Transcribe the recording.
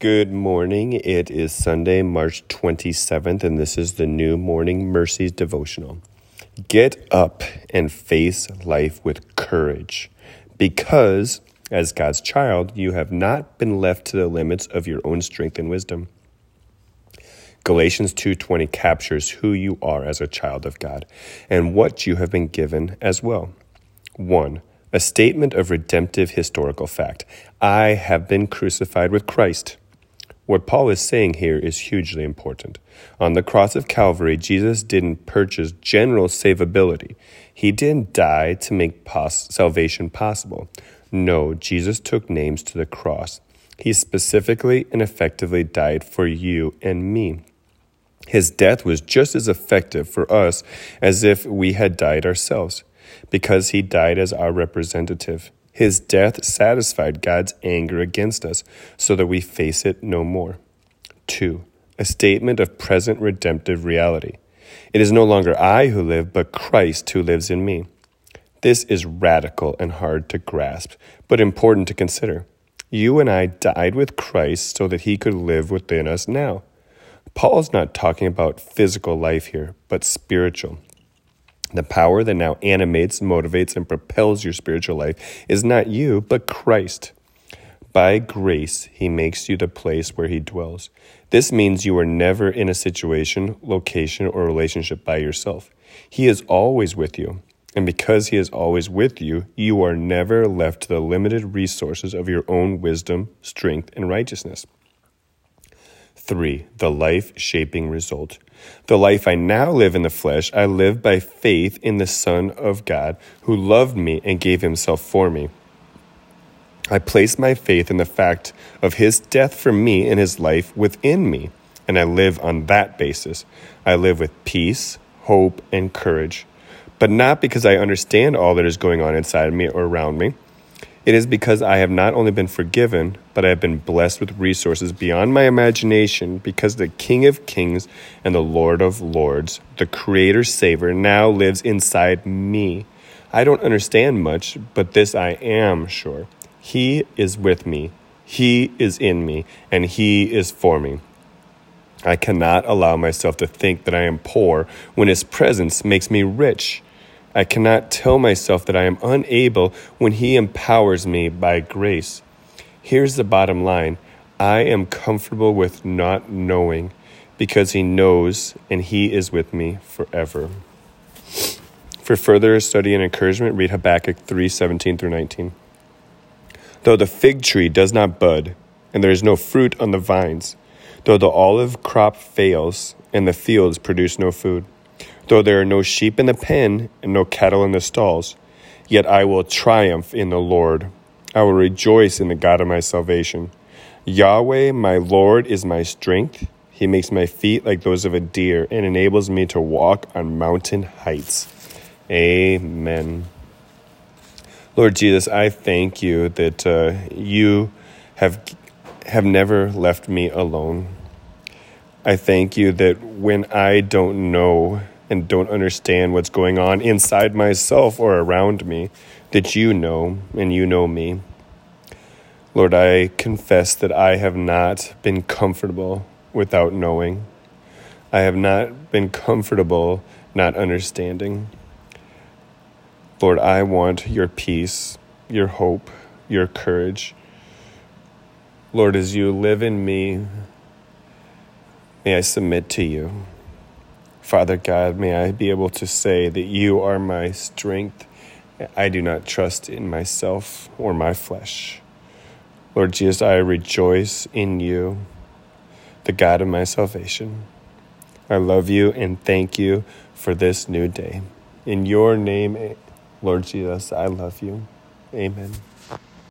Good morning. It is Sunday, March 27th, and this is the new Morning Mercies devotional. Get up and face life with courage because, as God's child, you have not been left to the limits of your own strength and wisdom. Galatians 2:20 captures who you are as a child of God and what you have been given as well. 1. A statement of redemptive historical fact. I have been crucified with Christ. What Paul is saying here is hugely important. On the cross of Calvary, Jesus didn't purchase general savability. He didn't die to make pos- salvation possible. No, Jesus took names to the cross. He specifically and effectively died for you and me. His death was just as effective for us as if we had died ourselves, because he died as our representative. His death satisfied God's anger against us so that we face it no more. 2. A statement of present redemptive reality. It is no longer I who live, but Christ who lives in me. This is radical and hard to grasp, but important to consider. You and I died with Christ so that he could live within us now. Paul's not talking about physical life here, but spiritual. The power that now animates, motivates, and propels your spiritual life is not you, but Christ. By grace, He makes you the place where He dwells. This means you are never in a situation, location, or relationship by yourself. He is always with you. And because He is always with you, you are never left to the limited resources of your own wisdom, strength, and righteousness. 3. The life shaping result. The life I now live in the flesh, I live by faith in the Son of God, who loved me and gave himself for me. I place my faith in the fact of his death for me and his life within me, and I live on that basis. I live with peace, hope, and courage, but not because I understand all that is going on inside of me or around me. It is because I have not only been forgiven, but I have been blessed with resources beyond my imagination because the King of Kings and the Lord of Lords, the Creator Savior, now lives inside me. I don't understand much, but this I am sure. He is with me, He is in me, and He is for me. I cannot allow myself to think that I am poor when His presence makes me rich. I cannot tell myself that I am unable when He empowers me by grace. Here's the bottom line I am comfortable with not knowing because He knows and He is with me forever. For further study and encouragement, read Habakkuk 3 17 through 19. Though the fig tree does not bud, and there is no fruit on the vines, though the olive crop fails, and the fields produce no food, Though there are no sheep in the pen and no cattle in the stalls, yet I will triumph in the Lord. I will rejoice in the God of my salvation. Yahweh, my Lord, is my strength. He makes my feet like those of a deer and enables me to walk on mountain heights. Amen. Lord Jesus, I thank you that uh, you have have never left me alone. I thank you that when I don't know and don't understand what's going on inside myself or around me, that you know and you know me. Lord, I confess that I have not been comfortable without knowing. I have not been comfortable not understanding. Lord, I want your peace, your hope, your courage. Lord, as you live in me, may I submit to you. Father God, may I be able to say that you are my strength. I do not trust in myself or my flesh. Lord Jesus, I rejoice in you, the God of my salvation. I love you and thank you for this new day. In your name, Lord Jesus, I love you. Amen.